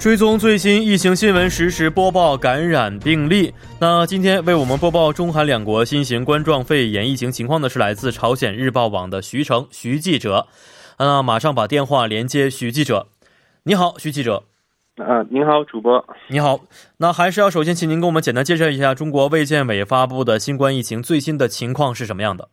追踪最新疫情新闻，实时播报感染病例。那今天为我们播报中韩两国新型冠状肺炎疫情情况的是来自朝鲜日报网的徐成徐记者。那马上把电话连接徐记者。你好，徐记者。啊，您好，主播。你好。那还是要首先请您给我们简单介绍一下中国卫健委发布的新冠疫情最新的情况是什么样的？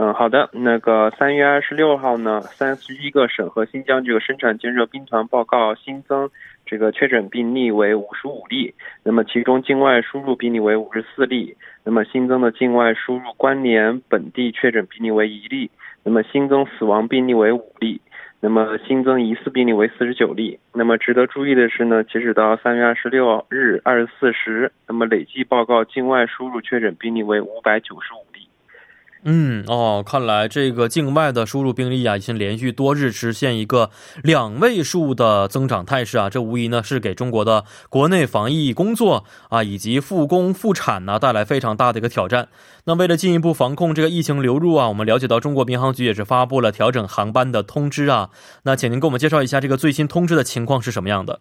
嗯，好的。那个三月二十六号呢，三十一个省和新疆这个生产建设兵团报告新增这个确诊病例为五十五例，那么其中境外输入病例为五十四例，那么新增的境外输入关联本地确诊病例为一例，那么新增死亡病例为五例，那么新增疑似病例为四十九例。那么值得注意的是呢，截止到三月二十六日二十四时，那么累计报告境外输入确诊病例为五百九十五。嗯哦，看来这个境外的输入病例啊，已经连续多日实现一个两位数的增长态势啊，这无疑呢是给中国的国内防疫工作啊以及复工复产呢带来非常大的一个挑战。那为了进一步防控这个疫情流入啊，我们了解到中国民航局也是发布了调整航班的通知啊。那请您给我们介绍一下这个最新通知的情况是什么样的？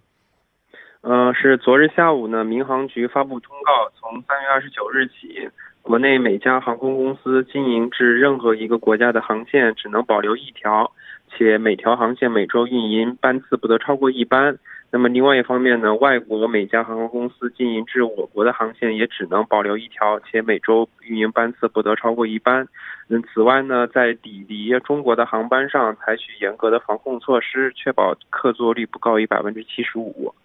嗯，是昨日下午呢，民航局发布通告，从三月二十九日起。国内每家航空公司经营至任何一个国家的航线只能保留一条，且每条航线每周运营班次不得超过一班。那么另外一方面呢，外国每家航空公司经营至我国的航线也只能保留一条，且每周运营班次不得超过一班。嗯，此外呢，在抵离中国的航班上采取严格的防控措施，确保客座率不高于百分之七十五。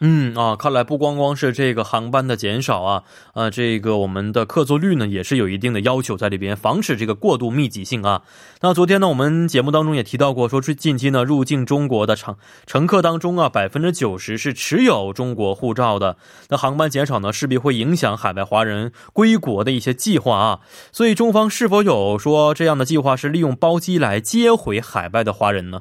嗯啊，看来不光光是这个航班的减少啊，啊，这个我们的客座率呢也是有一定的要求在里边，防止这个过度密集性啊。那昨天呢，我们节目当中也提到过，说是近期呢入境中国的乘乘客当中啊，百分之九十是持有中国护照的。那航班减少呢，势必会影响海外华人归国的一些计划啊。所以中方是否有说这样的计划，是利用包机来接回海外的华人呢？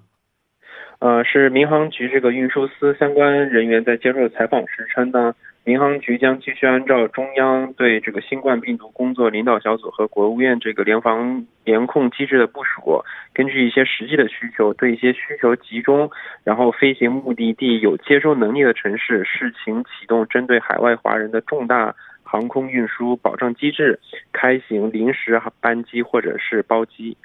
呃，是民航局这个运输司相关人员在接受采访时称呢，民航局将继续按照中央对这个新冠病毒工作领导小组和国务院这个联防联控机制的部署，根据一些实际的需求，对一些需求集中，然后飞行目的地有接收能力的城市，视情启动针对海外华人的重大航空运输保障机制，开行临时班机或者是包机。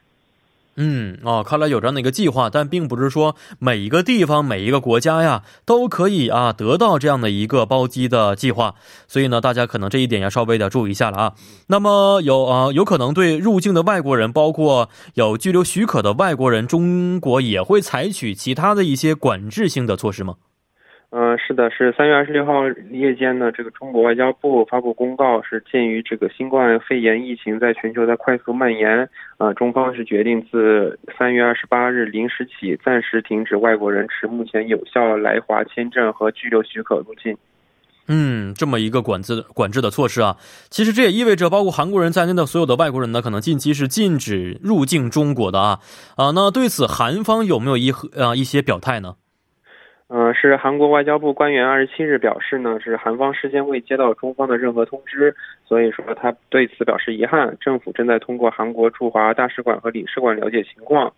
嗯哦，看来有这样的一个计划，但并不是说每一个地方、每一个国家呀都可以啊得到这样的一个包机的计划，所以呢，大家可能这一点要稍微的注意一下了啊。那么有啊，有可能对入境的外国人，包括有居留许可的外国人，中国也会采取其他的一些管制性的措施吗？嗯，是的，是三月二十六号夜间呢，这个中国外交部发布公告，是鉴于这个新冠肺炎疫情在全球在快速蔓延，啊，中方是决定自三月二十八日零时起暂时停止外国人持目前有效来华签证和居留许可入境。嗯，这么一个管制管制的措施啊，其实这也意味着包括韩国人在内的所有的外国人呢，可能近期是禁止入境中国的啊啊，那对此韩方有没有一呃一些表态呢？嗯，是韩国外交部官员二十七日表示呢，是韩方事先未接到中方的任何通知，所以说他对此表示遗憾。政府正在通过韩国驻华大使馆和领事馆了解情况。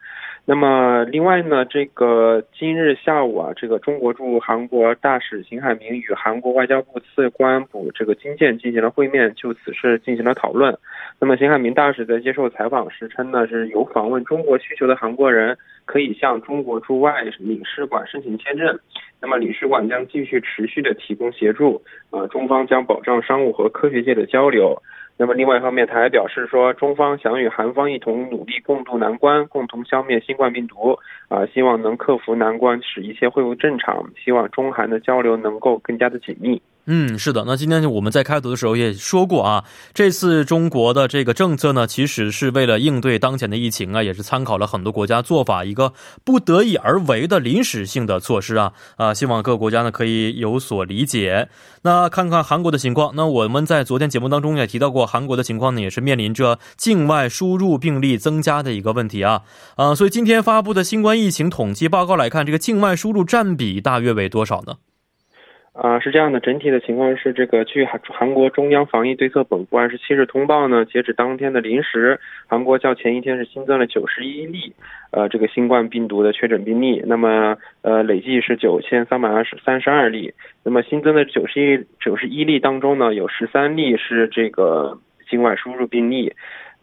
那么，另外呢，这个今日下午啊，这个中国驻韩国大使邢海明与韩国外交部次官补这个金建进行了会面，就此事进行了讨论。那么，邢海明大使在接受采访时称呢，是有访问中国需求的韩国人可以向中国驻外领事馆申请签证。那么，领事馆将继续持续的提供协助。呃，中方将保障商务和科学界的交流。那么另外一方面，他还表示说，中方想与韩方一同努力共度难关，共同消灭新冠病毒，啊，希望能克服难关，使一切恢复正常。希望中韩的交流能够更加的紧密。嗯，是的。那今天我们在开头的时候也说过啊，这次中国的这个政策呢，其实是为了应对当前的疫情啊，也是参考了很多国家做法，一个不得已而为的临时性的措施啊啊，希望各个国家呢可以有所理解。那看看韩国的情况，那我们在昨天节目当中也提到过，韩国的情况呢也是面临着境外输入病例增加的一个问题啊啊，所以今天发布的新冠疫情统计报告来看，这个境外输入占比大约为多少呢？啊，是这样的，整体的情况是这个，据韩韩国中央防疫对策本部二十七日通报呢，截止当天的零时，韩国较前一天是新增了九十一例，呃，这个新冠病毒的确诊病例，那么呃累计是九千三百二十三十二例，那么新增的九十一九十一例当中呢，有十三例是这个境外输入病例。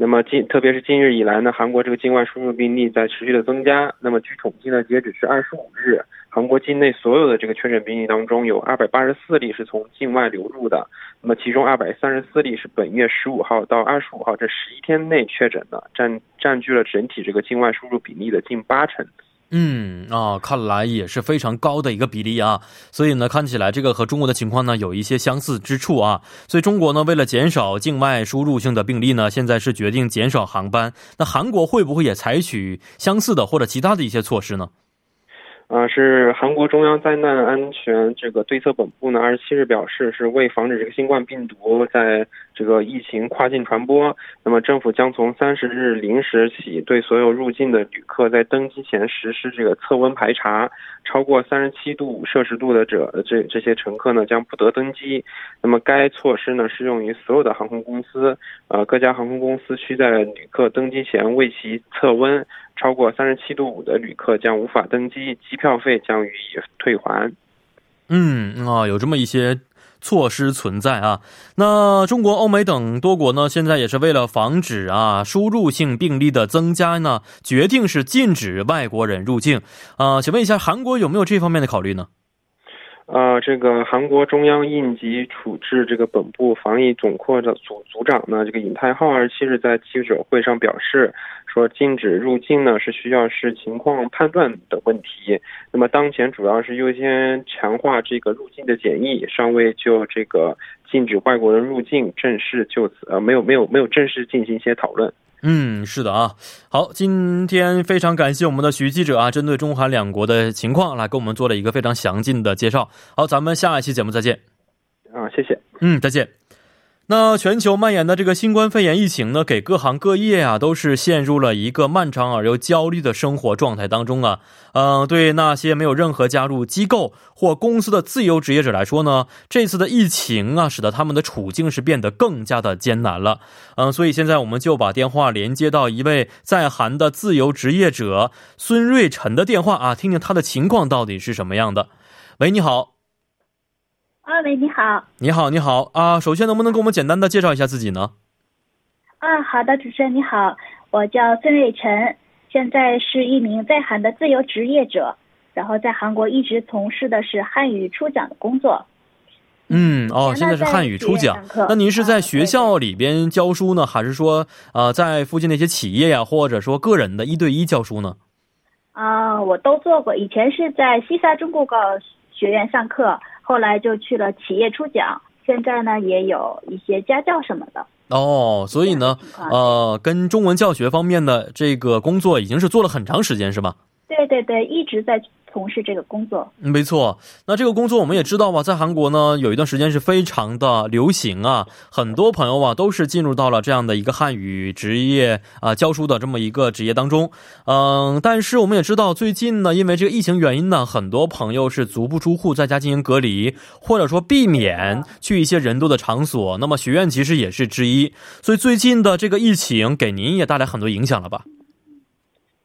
那么今，特别是近日以来呢，韩国这个境外输入病例在持续的增加。那么据统计呢，截止是二十五日，韩国境内所有的这个确诊病例当中，有二百八十四例是从境外流入的。那么其中二百三十四例是本月十五号到二十五号这十一天内确诊的，占占据了整体这个境外输入比例的近八成。嗯啊，看来也是非常高的一个比例啊，所以呢，看起来这个和中国的情况呢有一些相似之处啊，所以中国呢为了减少境外输入性的病例呢，现在是决定减少航班。那韩国会不会也采取相似的或者其他的一些措施呢？啊，是韩国中央灾难安全这个对策本部呢，二十七日表示，是为防止这个新冠病毒在这个疫情跨境传播，那么政府将从三十日零时起，对所有入境的旅客在登机前实施这个测温排查，超过三十七度摄氏度的者，这这些乘客呢将不得登机。那么该措施呢适用于所有的航空公司，呃，各家航空公司需在旅客登机前为其测温。超过三十七度五的旅客将无法登机，机票费将予以退还。嗯啊，有这么一些措施存在啊。那中国、欧美等多国呢，现在也是为了防止啊输入性病例的增加呢，决定是禁止外国人入境啊。请问一下，韩国有没有这方面的考虑呢？啊，这个韩国中央应急处置这个本部防疫总括的组组长呢，这个尹泰浩二十七日在记者会上表示，说禁止入境呢是需要视情况判断的问题。那么当前主要是优先强化这个入境的检疫，尚未就这个禁止外国人入境正式就此呃没有没有没有正式进行一些讨论。嗯，是的啊。好，今天非常感谢我们的徐记者啊，针对中韩两国的情况来给我们做了一个非常详尽的介绍。好，咱们下一期节目再见。啊，谢谢。嗯，再见。那全球蔓延的这个新冠肺炎疫情呢，给各行各业啊都是陷入了一个漫长而又焦虑的生活状态当中啊。嗯，对那些没有任何加入机构或公司的自由职业者来说呢，这次的疫情啊，使得他们的处境是变得更加的艰难了。嗯，所以现在我们就把电话连接到一位在韩的自由职业者孙瑞晨的电话啊，听听他的情况到底是什么样的。喂，你好。啊，喂，你好，你好，你好啊！首先，能不能给我们简单的介绍一下自己呢？啊，好的，主持人你好，我叫孙瑞晨，现在是一名在韩的自由职业者，然后在韩国一直从事的是汉语初讲的工作。嗯，哦，现在是汉语初讲，那您是在学校里边教书呢，还是说呃，在附近的一些企业呀，或者说个人的一对一教书呢？啊，我都做过，以前是在西沙中国高学院上课。后来就去了企业出奖，现在呢也有一些家教什么的。哦，所以呢，呃，跟中文教学方面的这个工作已经是做了很长时间，是吧？对对对，一直在。从事这个工作，没错。那这个工作我们也知道吧，在韩国呢，有一段时间是非常的流行啊，很多朋友啊都是进入到了这样的一个汉语职业啊教书的这么一个职业当中。嗯，但是我们也知道，最近呢，因为这个疫情原因呢，很多朋友是足不出户，在家进行隔离，或者说避免去一些人多的场所。那么学院其实也是之一，所以最近的这个疫情给您也带来很多影响了吧？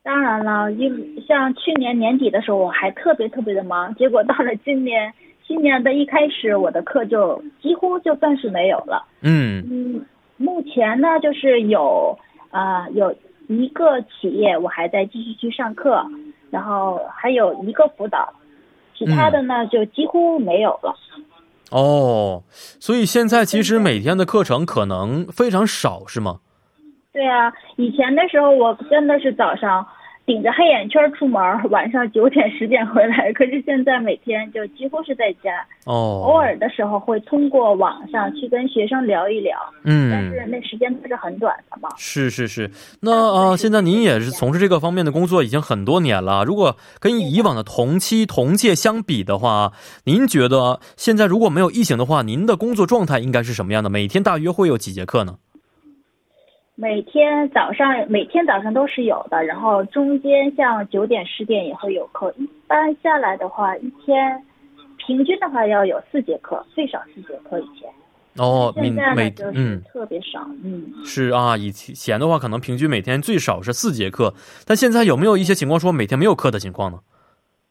当然了，因像去年年底的时候，我还特别特别的忙，结果 到了今年新年的一开始，我的课就几乎就算是没有了。嗯嗯，目前呢，就是有啊有一个企业我还在继续去上课，然后还有一个辅导，其他的呢就几乎没有了。哦，所以现在其实每天的课程可能非常少，是吗？对啊，以前的时候我真的是早上。顶着黑眼圈出门，晚上九点十点回来。可是现在每天就几乎是在家，哦，偶尔的时候会通过网上去跟学生聊一聊，嗯，但是那时间都是很短的嘛。是是是，那呃，现在您也是从事这个方面的工作已经很多年了。如果跟以往的同期同届相比的话，您觉得现在如果没有疫情的话，您的工作状态应该是什么样的？每天大约会有几节课呢？每天早上每天早上都是有的，然后中间像九点十点也会有课。一般下来的话，一天平均的话要有四节课，最少四节课以前。哦，现在每嗯特别少，嗯是啊，以前的话可能平均每天最少是四节课，但现在有没有一些情况说每天没有课的情况呢？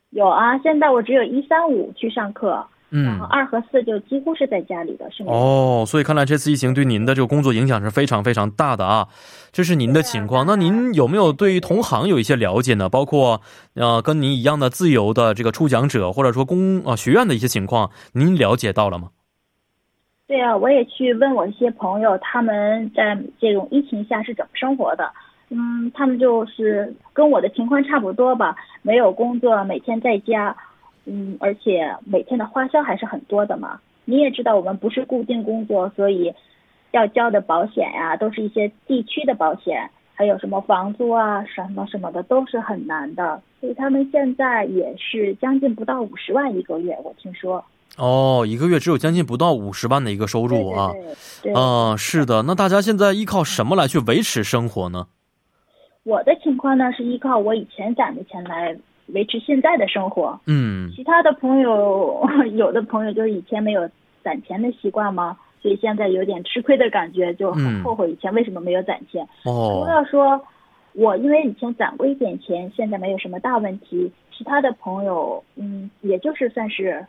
有啊，现在我只有一三五去上课，嗯，然后二和四就几乎是在家里的，是吗？哦，所以看来这次疫情对您的这个工作影响是非常非常大的啊，这是您的情况。那您有没有对于同行有一些了解呢？包括呃跟您一样的自由的这个出讲者，或者说工啊学院的一些情况，您了解到了吗？对啊，我也去问我一些朋友，他们在这种疫情下是怎么生活的。嗯，他们就是跟我的情况差不多吧，没有工作，每天在家。嗯，而且每天的花销还是很多的嘛。你也知道，我们不是固定工作，所以要交的保险呀，都是一些地区的保险，还有什么房租啊，什么什么的，都是很难的。所以他们现在也是将近不到五十万一个月，我听说。哦，一个月只有将近不到五十万的一个收入啊，嗯，是的。那大家现在依靠什么来去维持生活呢？我的情况呢是依靠我以前攒的钱来维持现在的生活。嗯，其他的朋友，有的朋友就是以前没有攒钱的习惯嘛，所以现在有点吃亏的感觉，就很后悔以前为什么没有攒钱。哦，除了说我因为以前攒过一点钱，现在没有什么大问题，其他的朋友，嗯，也就是算是。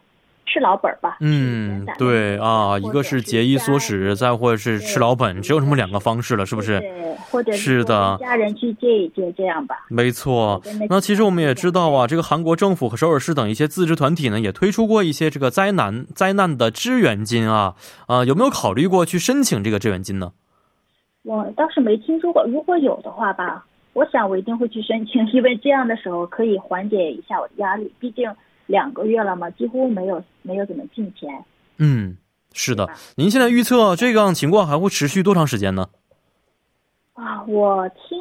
吃老本吧。嗯，对啊，一个是节衣缩食，再或者是吃老本，只有这么两个方式了，是不是？对，或者是的，家人去借一借，这样吧。没错。那其实我们也知道啊，这个韩国政府和首尔市等一些自治团体呢，也推出过一些这个灾难灾难的支援金啊啊，有没有考虑过去申请这个支援金呢？我倒是没听说过，如果有的话吧，我想我一定会去申请，因为这样的时候可以缓解一下我的压力，毕竟。两个月了嘛，几乎没有没有怎么进钱。嗯，是的。您现在预测这样情况还会持续多长时间呢？啊，我听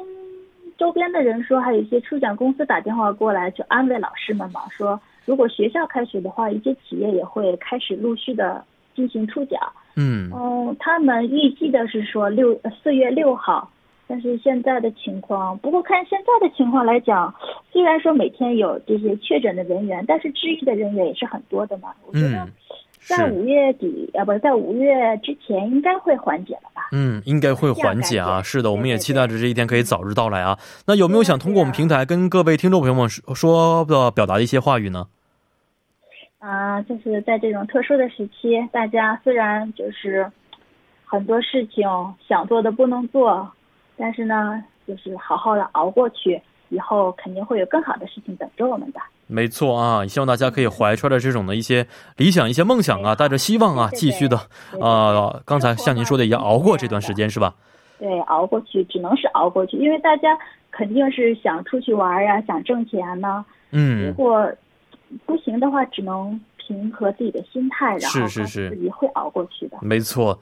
周边的人说，还有一些出奖公司打电话过来，就安慰老师们嘛，说如果学校开学的话，一些企业也会开始陆续的进行出奖。嗯，哦，他们预计的是说六四月六号。但是现在的情况，不过看现在的情况来讲，虽然说每天有这些确诊的人员，但是治愈的人员也是很多的嘛。我觉得在五月底，呃，不在五月之前应该会缓解了吧？嗯，应该会缓解啊。是的，我们也期待着这一天可以早日到来啊。那有没有想通过我们平台跟各位听众朋友们说的、表达的一些话语呢？啊，就是在这种特殊的时期，大家虽然就是很多事情想做的不能做。但是呢，就是好好的熬过去，以后肯定会有更好的事情等着我们的。没错啊，希望大家可以怀揣着这种的一些理想、一些梦想啊，带着希望啊，继续的啊，刚才像您说的一样，熬过这段时间是吧？对，熬过去只能是熬过去，因为大家肯定是想出去玩呀，想挣钱呢。嗯。如果不行的话，只能。平和自己的心态，然后自己会熬过去的。没错，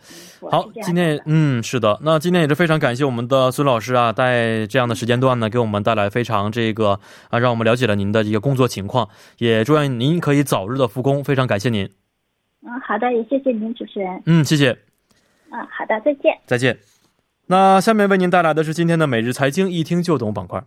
好，今天嗯是的，那今天也是非常感谢我们的孙老师啊，在这样的时间段呢，给我们带来非常这个啊，让我们了解了您的一个工作情况，也祝愿您可以早日的复工，非常感谢您。嗯，好的，也谢谢您主持人。嗯，谢谢。嗯，好的，再见。再见。那下面为您带来的是今天的每日财经一听就懂板块。